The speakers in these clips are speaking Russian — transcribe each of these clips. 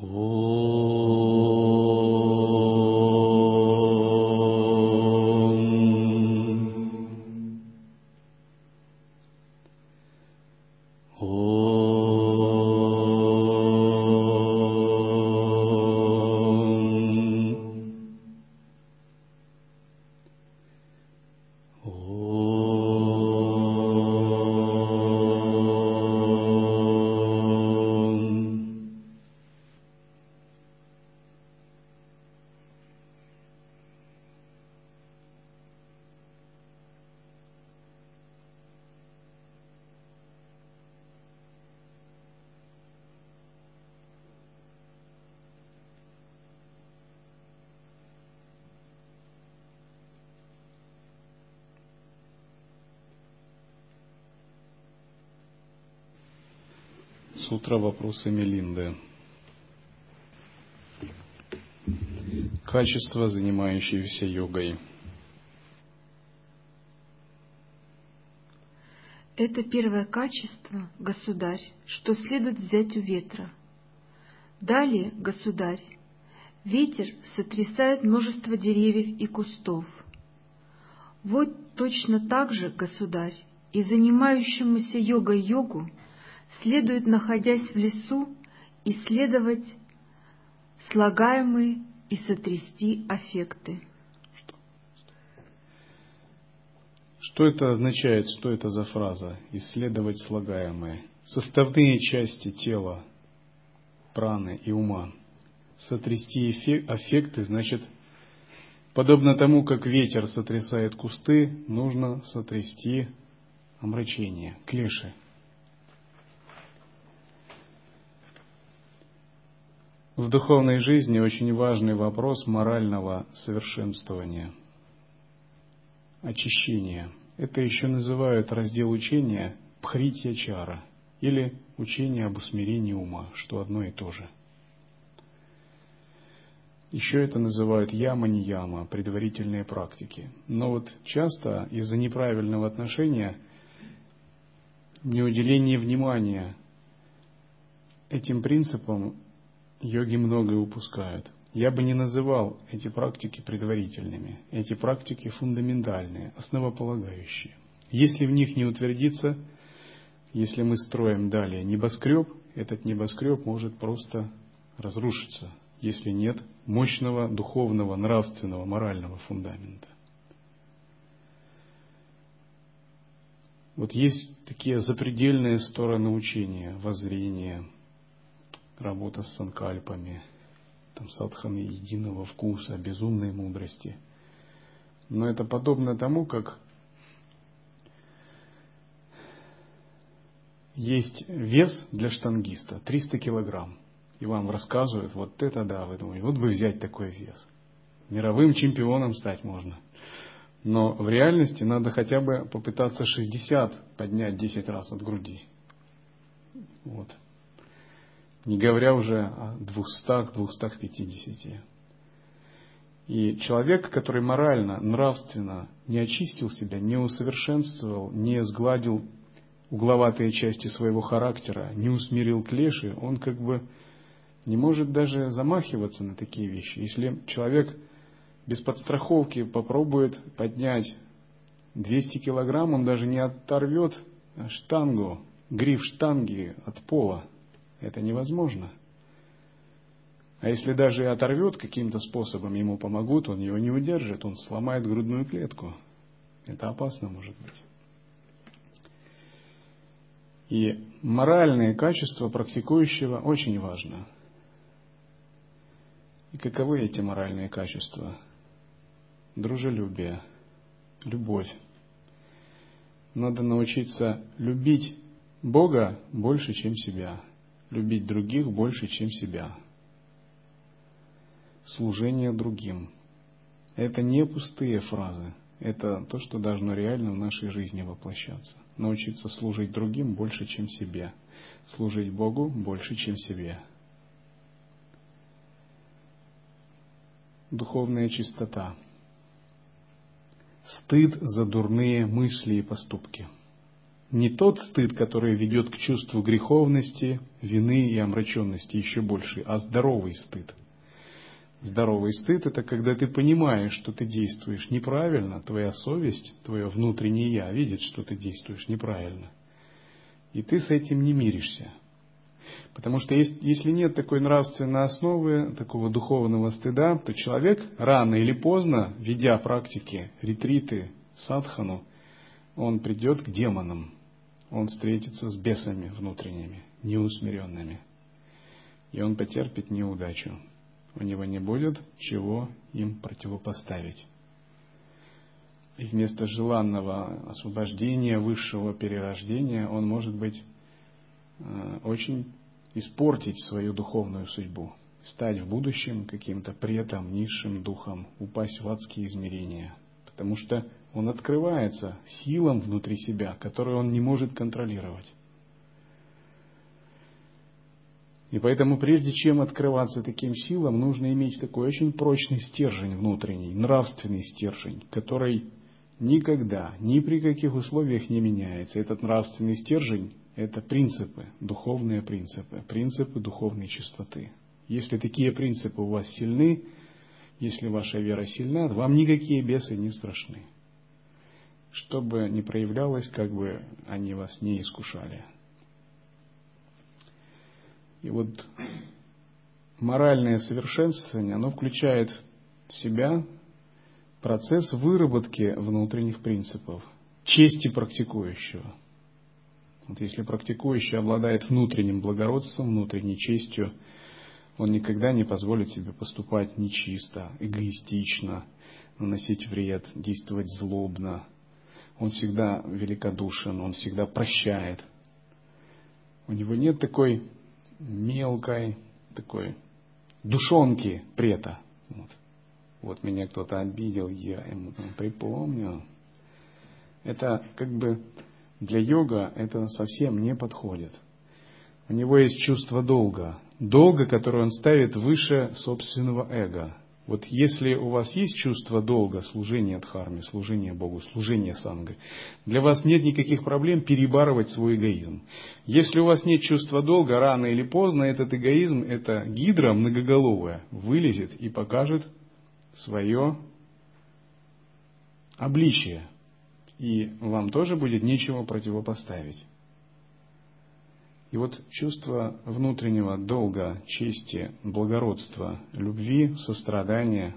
โอ้ Сутра вопросы Мелинды. Качество, занимающееся йогой. Это первое качество, государь, что следует взять у ветра. Далее, государь, ветер сотрясает множество деревьев и кустов. Вот точно так же, государь, и занимающемуся йогой йогу следует, находясь в лесу, исследовать слагаемые и сотрясти аффекты. Что это означает, что это за фраза? Исследовать слагаемые. Составные части тела, праны и ума. Сотрясти аффекты, значит, подобно тому, как ветер сотрясает кусты, нужно сотрясти омрачение, клеши. В духовной жизни очень важный вопрос морального совершенствования, очищения. Это еще называют раздел учения Пхритья Чара или учение об усмирении ума, что одно и то же. Еще это называют яма-не-яма, предварительные практики. Но вот часто из-за неправильного отношения, неуделения внимания этим принципам йоги многое упускают. Я бы не называл эти практики предварительными. Эти практики фундаментальные, основополагающие. Если в них не утвердиться, если мы строим далее небоскреб, этот небоскреб может просто разрушиться, если нет мощного духовного, нравственного, морального фундамента. Вот есть такие запредельные стороны учения, воззрения – работа с санкальпами, там, садханы единого вкуса, безумной мудрости. Но это подобно тому, как есть вес для штангиста 300 килограмм. И вам рассказывают, вот это да, вы думаете, вот бы взять такой вес. Мировым чемпионом стать можно. Но в реальности надо хотя бы попытаться 60 поднять 10 раз от груди. Вот не говоря уже о 200-250. И человек, который морально, нравственно не очистил себя, не усовершенствовал, не сгладил угловатые части своего характера, не усмирил клеши, он как бы не может даже замахиваться на такие вещи. Если человек без подстраховки попробует поднять 200 килограмм, он даже не оторвет штангу, гриф штанги от пола. Это невозможно. А если даже и оторвет каким-то способом, ему помогут, он его не удержит, он сломает грудную клетку. Это опасно может быть. И моральные качества практикующего очень важно. И каковы эти моральные качества? Дружелюбие, любовь. Надо научиться любить Бога больше, чем себя – любить других больше, чем себя. Служение другим. Это не пустые фразы. Это то, что должно реально в нашей жизни воплощаться. Научиться служить другим больше, чем себе. Служить Богу больше, чем себе. Духовная чистота. Стыд за дурные мысли и поступки. Не тот стыд, который ведет к чувству греховности, вины и омраченности еще больше, а здоровый стыд. Здоровый стыд – это когда ты понимаешь, что ты действуешь неправильно, твоя совесть, твое внутреннее «я» видит, что ты действуешь неправильно. И ты с этим не миришься. Потому что если нет такой нравственной основы, такого духовного стыда, то человек рано или поздно, ведя практики, ретриты, садхану, он придет к демонам, он встретится с бесами внутренними, неусмиренными. И он потерпит неудачу. У него не будет чего им противопоставить. И вместо желанного освобождения, высшего перерождения, он может быть э, очень испортить свою духовную судьбу, стать в будущем каким-то претом, низшим духом, упасть в адские измерения. Потому что он открывается силам внутри себя, которые он не может контролировать. И поэтому прежде чем открываться таким силам, нужно иметь такой очень прочный стержень внутренний, нравственный стержень, который никогда, ни при каких условиях не меняется. Этот нравственный стержень – это принципы, духовные принципы, принципы духовной чистоты. Если такие принципы у вас сильны, если ваша вера сильна, вам никакие бесы не страшны чтобы не проявлялось, как бы они вас не искушали. И вот моральное совершенствование, оно включает в себя процесс выработки внутренних принципов, чести практикующего. Вот если практикующий обладает внутренним благородством, внутренней честью, он никогда не позволит себе поступать нечисто, эгоистично, наносить вред, действовать злобно, он всегда великодушен, он всегда прощает. У него нет такой мелкой, такой душонки прета. Вот, вот меня кто-то обидел, я ему там припомню. Это как бы для йога это совсем не подходит. У него есть чувство долга. Долга, которое он ставит выше собственного эго. Вот если у вас есть чувство долга, служения Дхарме, служения Богу, служения Санга, для вас нет никаких проблем перебарывать свой эгоизм. Если у вас нет чувства долга, рано или поздно этот эгоизм, эта гидра многоголовая, вылезет и покажет свое обличие. И вам тоже будет нечего противопоставить. И вот чувство внутреннего долга, чести, благородства, любви, сострадания,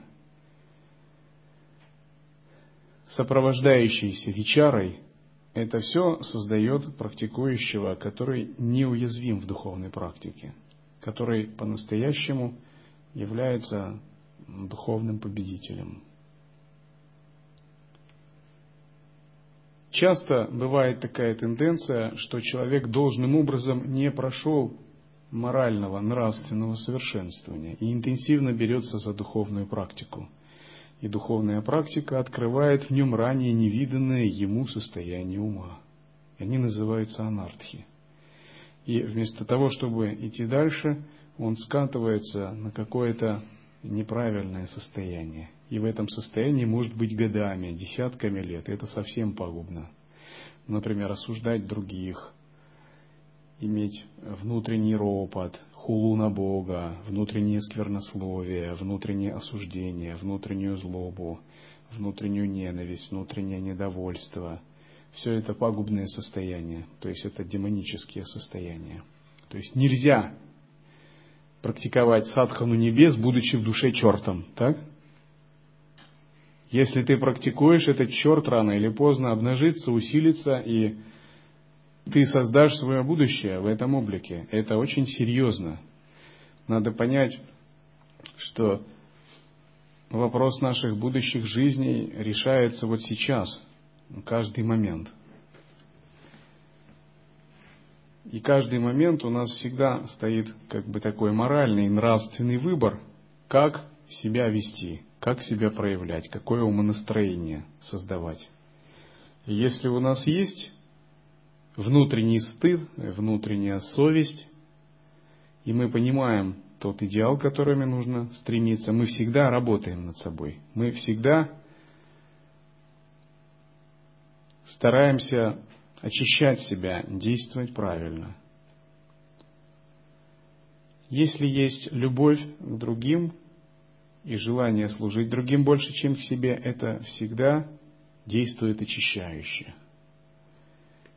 сопровождающиеся вечарой, это все создает практикующего, который неуязвим в духовной практике, который по-настоящему является духовным победителем. Часто бывает такая тенденция, что человек должным образом не прошел морального, нравственного совершенствования и интенсивно берется за духовную практику. И духовная практика открывает в нем ранее невиданное ему состояние ума. Они называются анархи. И вместо того, чтобы идти дальше, он скатывается на какое-то неправильное состояние. И в этом состоянии может быть годами, десятками лет. И это совсем пагубно. Например, осуждать других, иметь внутренний ропот, хулу на Бога, внутреннее сквернословие, внутреннее осуждение, внутреннюю злобу, внутреннюю ненависть, внутреннее недовольство. Все это пагубные состояния, то есть это демонические состояния. То есть нельзя практиковать садхану небес, будучи в душе чертом, так? Если ты практикуешь, этот черт рано или поздно обнажится, усилится, и ты создашь свое будущее в этом облике. Это очень серьезно. Надо понять, что вопрос наших будущих жизней решается вот сейчас, каждый момент – и каждый момент у нас всегда стоит как бы такой моральный, нравственный выбор, как себя вести, как себя проявлять, какое умонастроение создавать. Если у нас есть внутренний стыд, внутренняя совесть, и мы понимаем тот идеал, к которому нужно стремиться, мы всегда работаем над собой. Мы всегда стараемся очищать себя, действовать правильно. Если есть любовь к другим и желание служить другим больше, чем к себе, это всегда действует очищающе.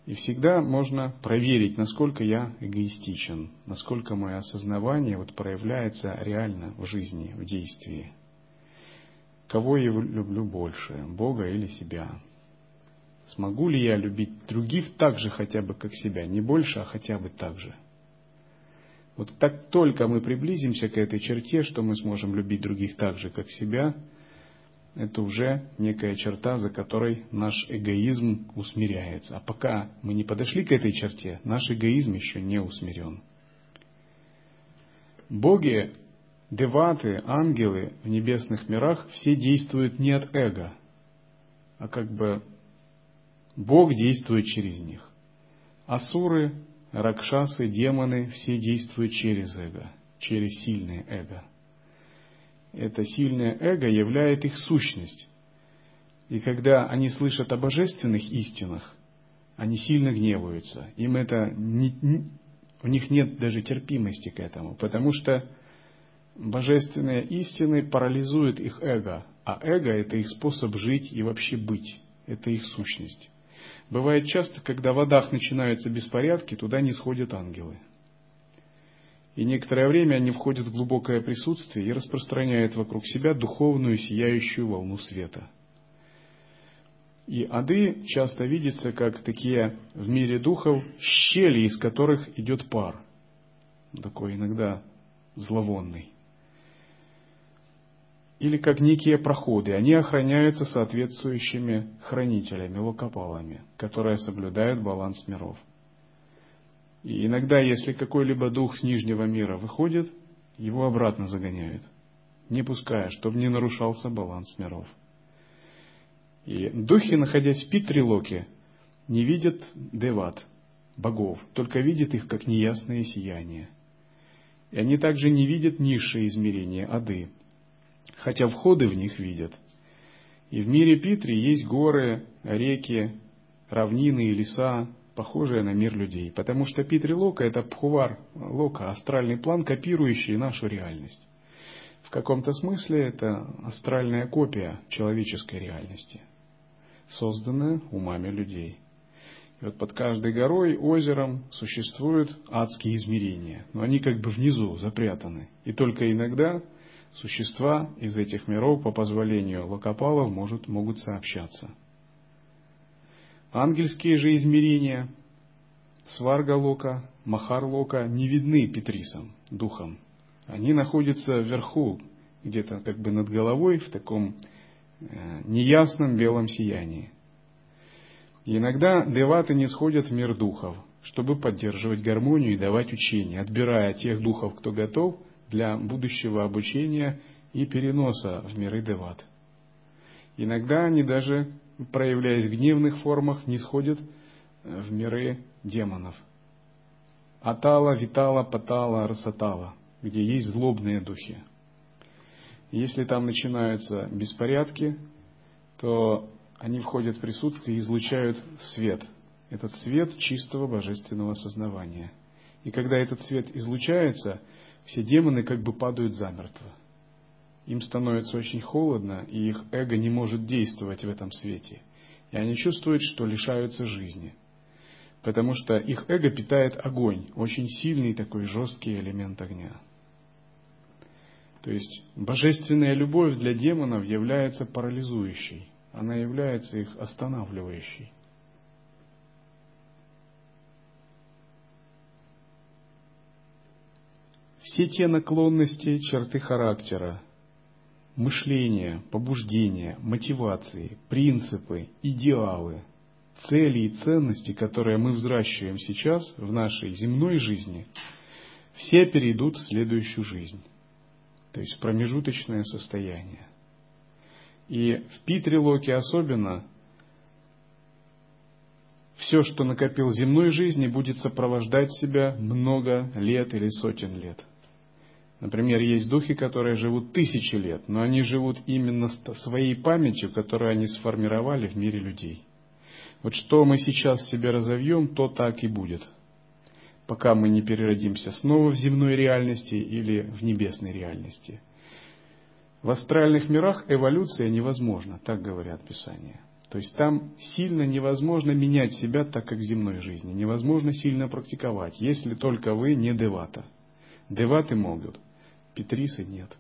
И всегда можно проверить, насколько я эгоистичен, насколько мое осознавание вот проявляется реально в жизни, в действии. Кого я люблю больше, Бога или себя? Смогу ли я любить других так же хотя бы, как себя? Не больше, а хотя бы так же. Вот так только мы приблизимся к этой черте, что мы сможем любить других так же, как себя, это уже некая черта, за которой наш эгоизм усмиряется. А пока мы не подошли к этой черте, наш эгоизм еще не усмирен. Боги, деваты, ангелы в небесных мирах все действуют не от эго, а как бы Бог действует через них. Асуры, ракшасы, демоны все действуют через эго, через сильное эго. Это сильное эго являет их сущность. И когда они слышат о божественных истинах, они сильно гневаются. Им это не, не, у них нет даже терпимости к этому, потому что божественные истины парализуют их эго, а эго – это их способ жить и вообще быть, это их сущность. Бывает часто, когда в водах начинаются беспорядки, туда не сходят ангелы. И некоторое время они входят в глубокое присутствие и распространяют вокруг себя духовную сияющую волну света. И ады часто видятся как такие в мире духов щели, из которых идет пар, такой иногда зловонный или как некие проходы. Они охраняются соответствующими хранителями, локопалами, которые соблюдают баланс миров. И иногда, если какой-либо дух с нижнего мира выходит, его обратно загоняют, не пуская, чтобы не нарушался баланс миров. И духи, находясь в Питрилоке, не видят деват, богов, только видят их как неясное сияние. И они также не видят низшие измерения, ады, хотя входы в них видят. И в мире Питри есть горы, реки, равнины и леса, похожие на мир людей. Потому что Питри Лока – это Пхувар Лока, астральный план, копирующий нашу реальность. В каком-то смысле это астральная копия человеческой реальности, созданная умами людей. И вот под каждой горой, озером существуют адские измерения, но они как бы внизу запрятаны. И только иногда существа из этих миров по позволению локопалов может, могут сообщаться. Ангельские же измерения Сварга-лока, Махар-лока не видны Петрисам, духом. Они находятся вверху, где-то как бы над головой, в таком э, неясном белом сиянии. Иногда деваты не сходят в мир духов, чтобы поддерживать гармонию и давать учение, отбирая тех духов, кто готов, для будущего обучения и переноса в миры Деват. Иногда они даже, проявляясь в гневных формах, не сходят э, в миры демонов. Атала, Витала, Патала, Расатала, где есть злобные духи. Если там начинаются беспорядки, то они входят в присутствие и излучают свет. Этот свет чистого божественного сознавания. И когда этот свет излучается – все демоны как бы падают замертво. Им становится очень холодно, и их эго не может действовать в этом свете. И они чувствуют, что лишаются жизни. Потому что их эго питает огонь, очень сильный такой жесткий элемент огня. То есть божественная любовь для демонов является парализующей, она является их останавливающей. Все те наклонности, черты характера, мышления, побуждения, мотивации, принципы, идеалы, цели и ценности, которые мы взращиваем сейчас в нашей земной жизни, все перейдут в следующую жизнь, то есть в промежуточное состояние. И в Питрилоке особенно все, что накопил земной жизни, будет сопровождать себя много лет или сотен лет – Например, есть духи, которые живут тысячи лет, но они живут именно своей памятью, которую они сформировали в мире людей. Вот что мы сейчас себе разовьем, то так и будет. Пока мы не переродимся снова в земной реальности или в небесной реальности. В астральных мирах эволюция невозможна, так говорят Писания. То есть там сильно невозможно менять себя так, как в земной жизни. Невозможно сильно практиковать, если только вы не девата. Деваты могут, петрисы нет.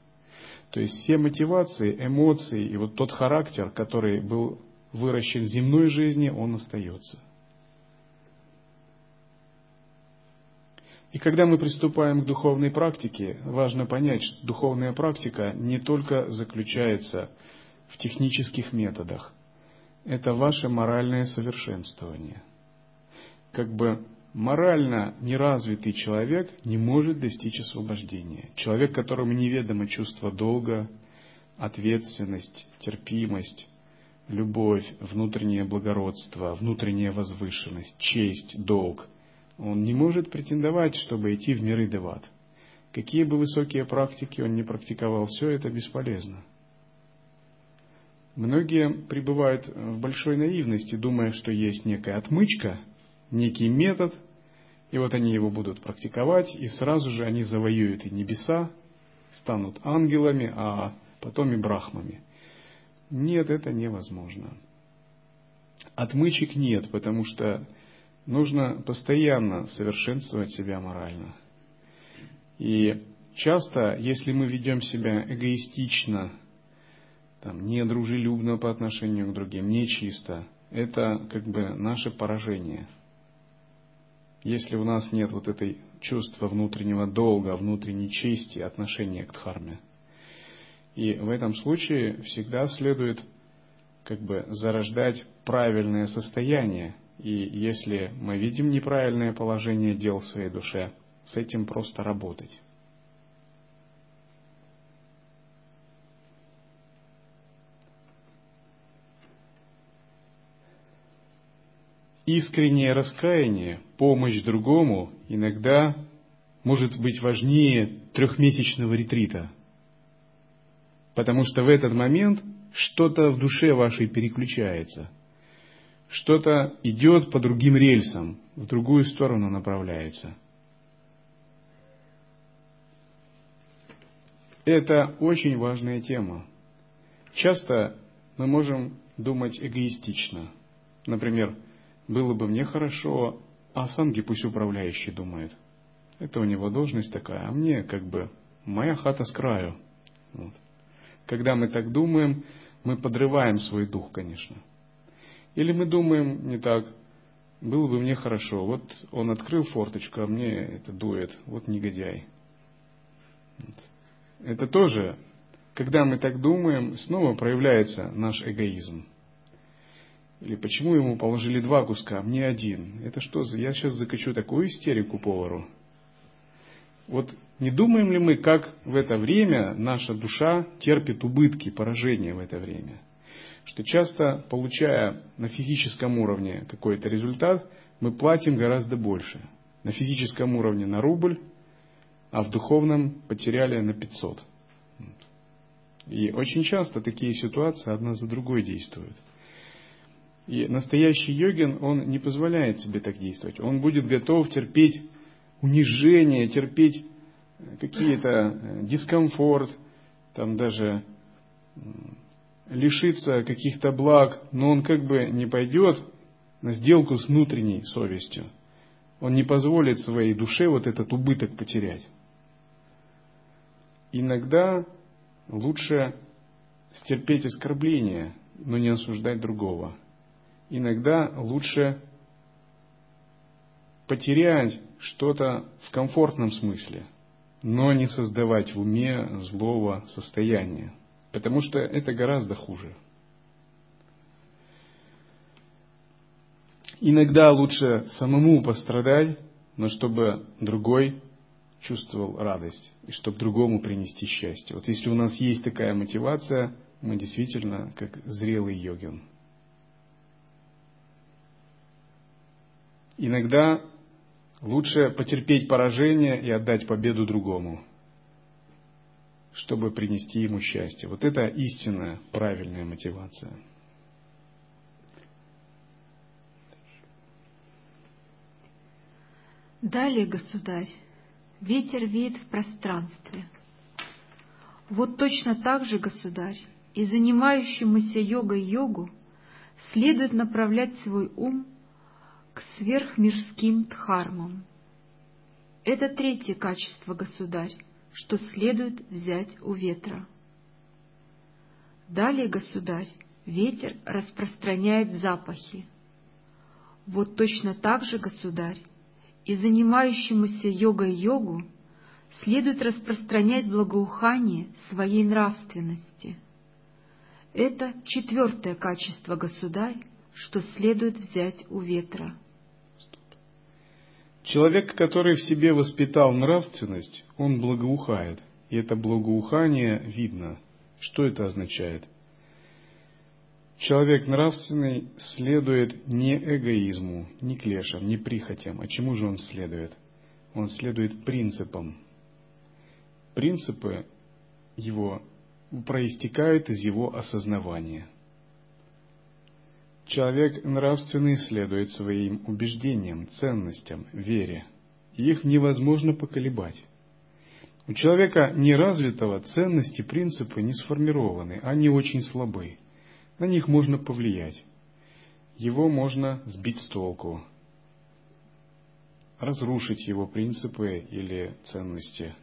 То есть все мотивации, эмоции и вот тот характер, который был выращен в земной жизни, он остается. И когда мы приступаем к духовной практике, важно понять, что духовная практика не только заключается в технических методах. Это ваше моральное совершенствование. Как бы морально неразвитый человек не может достичь освобождения. Человек, которому неведомо чувство долга, ответственность, терпимость, любовь, внутреннее благородство, внутренняя возвышенность, честь, долг, он не может претендовать, чтобы идти в миры деват. Какие бы высокие практики он не практиковал, все это бесполезно. Многие пребывают в большой наивности, думая, что есть некая отмычка, некий метод, и вот они его будут практиковать, и сразу же они завоюют и небеса, станут ангелами, а потом и брахмами. Нет, это невозможно. Отмычек нет, потому что нужно постоянно совершенствовать себя морально. И часто, если мы ведем себя эгоистично, там, недружелюбно по отношению к другим, нечисто, это как бы наше поражение – если у нас нет вот этой чувства внутреннего долга, внутренней чести, отношения к дхарме. И в этом случае всегда следует как бы зарождать правильное состояние. И если мы видим неправильное положение дел в своей душе, с этим просто работать. Искреннее раскаяние, помощь другому иногда может быть важнее трехмесячного ретрита. Потому что в этот момент что-то в душе вашей переключается. Что-то идет по другим рельсам, в другую сторону направляется. Это очень важная тема. Часто мы можем думать эгоистично. Например, было бы мне хорошо, а Санги пусть управляющий думает. Это у него должность такая, а мне как бы моя хата с краю. Вот. Когда мы так думаем, мы подрываем свой дух, конечно. Или мы думаем не так, было бы мне хорошо, вот он открыл форточку, а мне это дует, вот негодяй. Это тоже, когда мы так думаем, снова проявляется наш эгоизм. Или почему ему положили два куска, а мне один? Это что. Я сейчас закачу такую истерику повару. Вот не думаем ли мы, как в это время наша душа терпит убытки, поражения в это время? Что часто, получая на физическом уровне какой-то результат, мы платим гораздо больше. На физическом уровне на рубль, а в духовном потеряли на 500. И очень часто такие ситуации одна за другой действуют. И настоящий йогин, он не позволяет себе так действовать. Он будет готов терпеть унижение, терпеть э, какие-то э, дискомфорт, там даже лишиться каких-то благ, но он как бы не пойдет на сделку с внутренней совестью. Он не позволит своей душе вот этот убыток потерять. Иногда лучше стерпеть оскорбление, но не осуждать другого иногда лучше потерять что-то в комфортном смысле, но не создавать в уме злого состояния, потому что это гораздо хуже. Иногда лучше самому пострадать, но чтобы другой чувствовал радость, и чтобы другому принести счастье. Вот если у нас есть такая мотивация, мы действительно как зрелый йогин – Иногда лучше потерпеть поражение и отдать победу другому, чтобы принести ему счастье. Вот это истинная, правильная мотивация. Далее, государь, ветер веет в пространстве. Вот точно так же, государь, и занимающемуся йогой йогу следует направлять свой ум к сверхмирским дхармам. Это третье качество, государь, что следует взять у ветра. Далее, государь, ветер распространяет запахи. Вот точно так же, государь, и занимающемуся йогой йогу следует распространять благоухание своей нравственности. Это четвертое качество, государь, что следует взять у ветра. Человек, который в себе воспитал нравственность, он благоухает. И это благоухание видно. Что это означает? Человек нравственный следует не эгоизму, не клешам, не прихотям. А чему же он следует? Он следует принципам. Принципы его проистекают из его осознавания. Человек нравственный следует своим убеждениям, ценностям, вере. их невозможно поколебать. У человека неразвитого ценности, принципы не сформированы, они очень слабы. На них можно повлиять. Его можно сбить с толку, разрушить его принципы или ценности.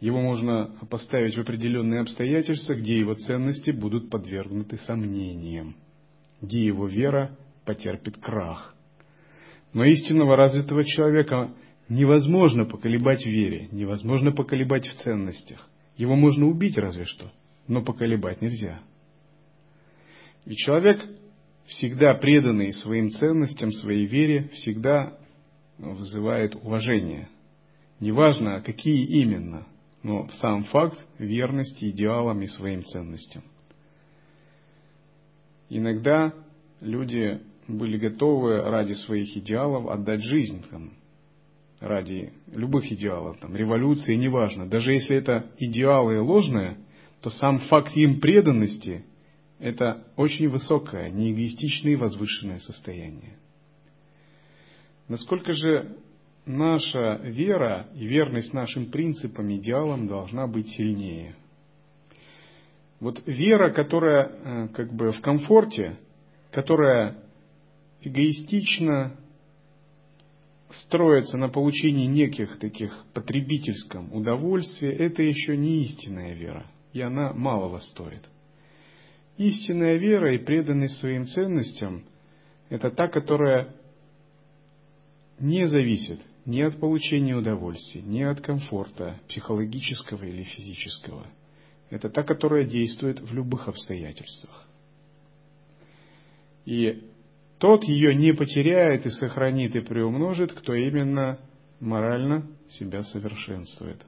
Его можно поставить в определенные обстоятельства, где его ценности будут подвергнуты сомнениям где его вера потерпит крах. Но истинного развитого человека невозможно поколебать в вере, невозможно поколебать в ценностях. Его можно убить разве что, но поколебать нельзя. И человек, всегда преданный своим ценностям, своей вере, всегда вызывает уважение. Неважно, какие именно, но сам факт верности идеалам и своим ценностям. Иногда люди были готовы ради своих идеалов отдать жизнь, там, ради любых идеалов, там, революции, неважно. Даже если это идеалы ложные, то сам факт им преданности – это очень высокое, неэгоистичное и возвышенное состояние. Насколько же наша вера и верность нашим принципам, идеалам должна быть сильнее – вот вера, которая э, как бы в комфорте, которая эгоистично строится на получении неких таких потребительском удовольствия, это еще не истинная вера, и она малого стоит. Истинная вера и преданность своим ценностям – это та, которая не зависит ни от получения удовольствия, ни от комфорта психологического или физического – это та, которая действует в любых обстоятельствах. И тот ее не потеряет и сохранит и приумножит, кто именно морально себя совершенствует.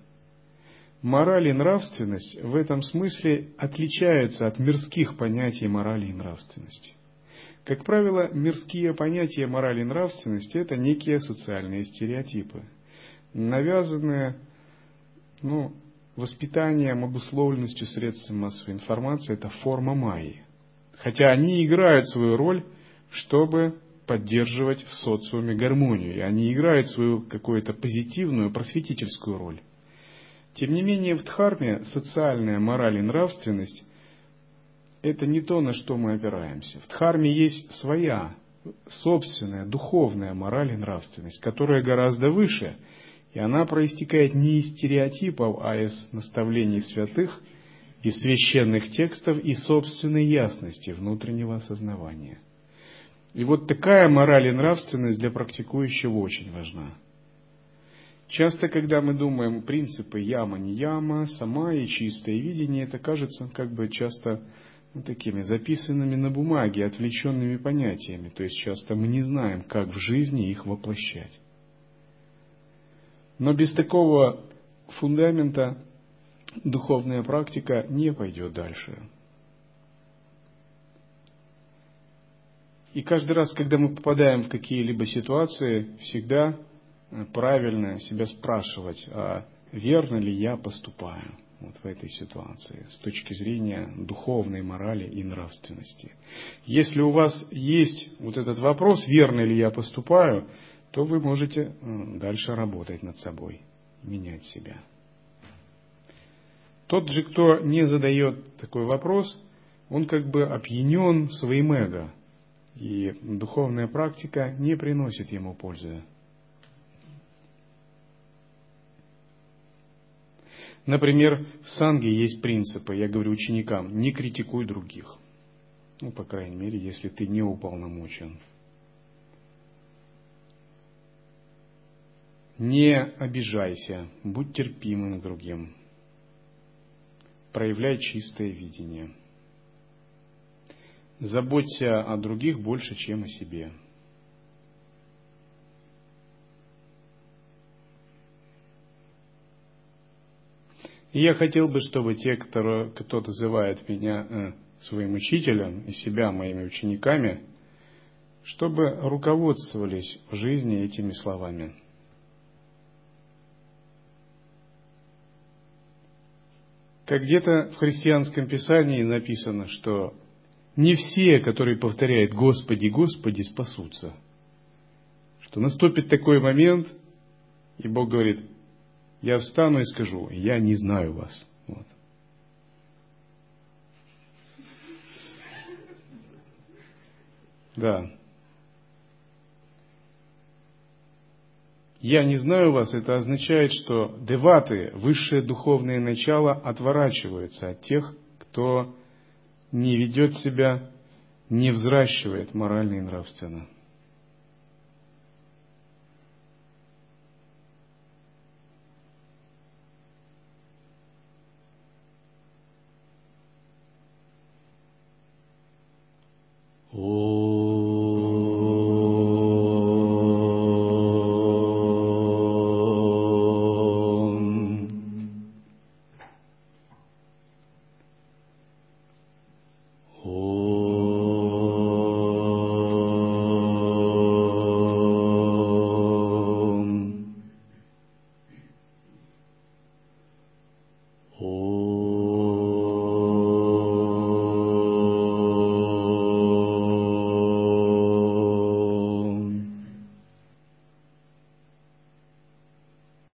Мораль и нравственность в этом смысле отличаются от мирских понятий морали и нравственности. Как правило, мирские понятия морали и нравственности – это некие социальные стереотипы, навязанные ну, воспитанием, обусловленностью средств массовой информации – это форма майи. Хотя они играют свою роль, чтобы поддерживать в социуме гармонию, и они играют свою какую-то позитивную, просветительскую роль. Тем не менее, в Дхарме социальная мораль и нравственность – это не то, на что мы опираемся. В Дхарме есть своя, собственная, духовная мораль и нравственность, которая гораздо выше – и она проистекает не из стереотипов, а из наставлений святых, из священных текстов и собственной ясности внутреннего осознавания. И вот такая мораль и нравственность для практикующего очень важна. Часто, когда мы думаем принципы яма, не яма, сама и чистое видение, это кажется как бы часто ну, такими записанными на бумаге, отвлеченными понятиями. То есть часто мы не знаем, как в жизни их воплощать. Но без такого фундамента духовная практика не пойдет дальше. И каждый раз, когда мы попадаем в какие-либо ситуации, всегда э, правильно себя спрашивать, а верно ли я поступаю вот в этой ситуации с точки зрения духовной морали и нравственности. Если у вас есть вот этот вопрос, верно ли я поступаю, то вы можете дальше работать над собой, менять себя. Тот же, кто не задает такой вопрос, он как бы опьянен своим эго, и духовная практика не приносит ему пользы. Например, в санге есть принципы, я говорю ученикам, не критикуй других. Ну, по крайней мере, если ты не уполномочен. Не обижайся, будь терпимым другим. Проявляй чистое видение. Заботься о других больше, чем о себе. И я хотел бы, чтобы те, кто, кто называет меня э, своим учителем и себя моими учениками, чтобы руководствовались в жизни этими словами. Как где-то в христианском писании написано, что не все, которые повторяют «Господи, Господи» спасутся. Что наступит такой момент, и Бог говорит, я встану и скажу, я не знаю вас. Вот. Да. Я не знаю вас, это означает, что деваты, высшее духовное начало, отворачиваются от тех, кто не ведет себя, не взращивает морально и нравственно.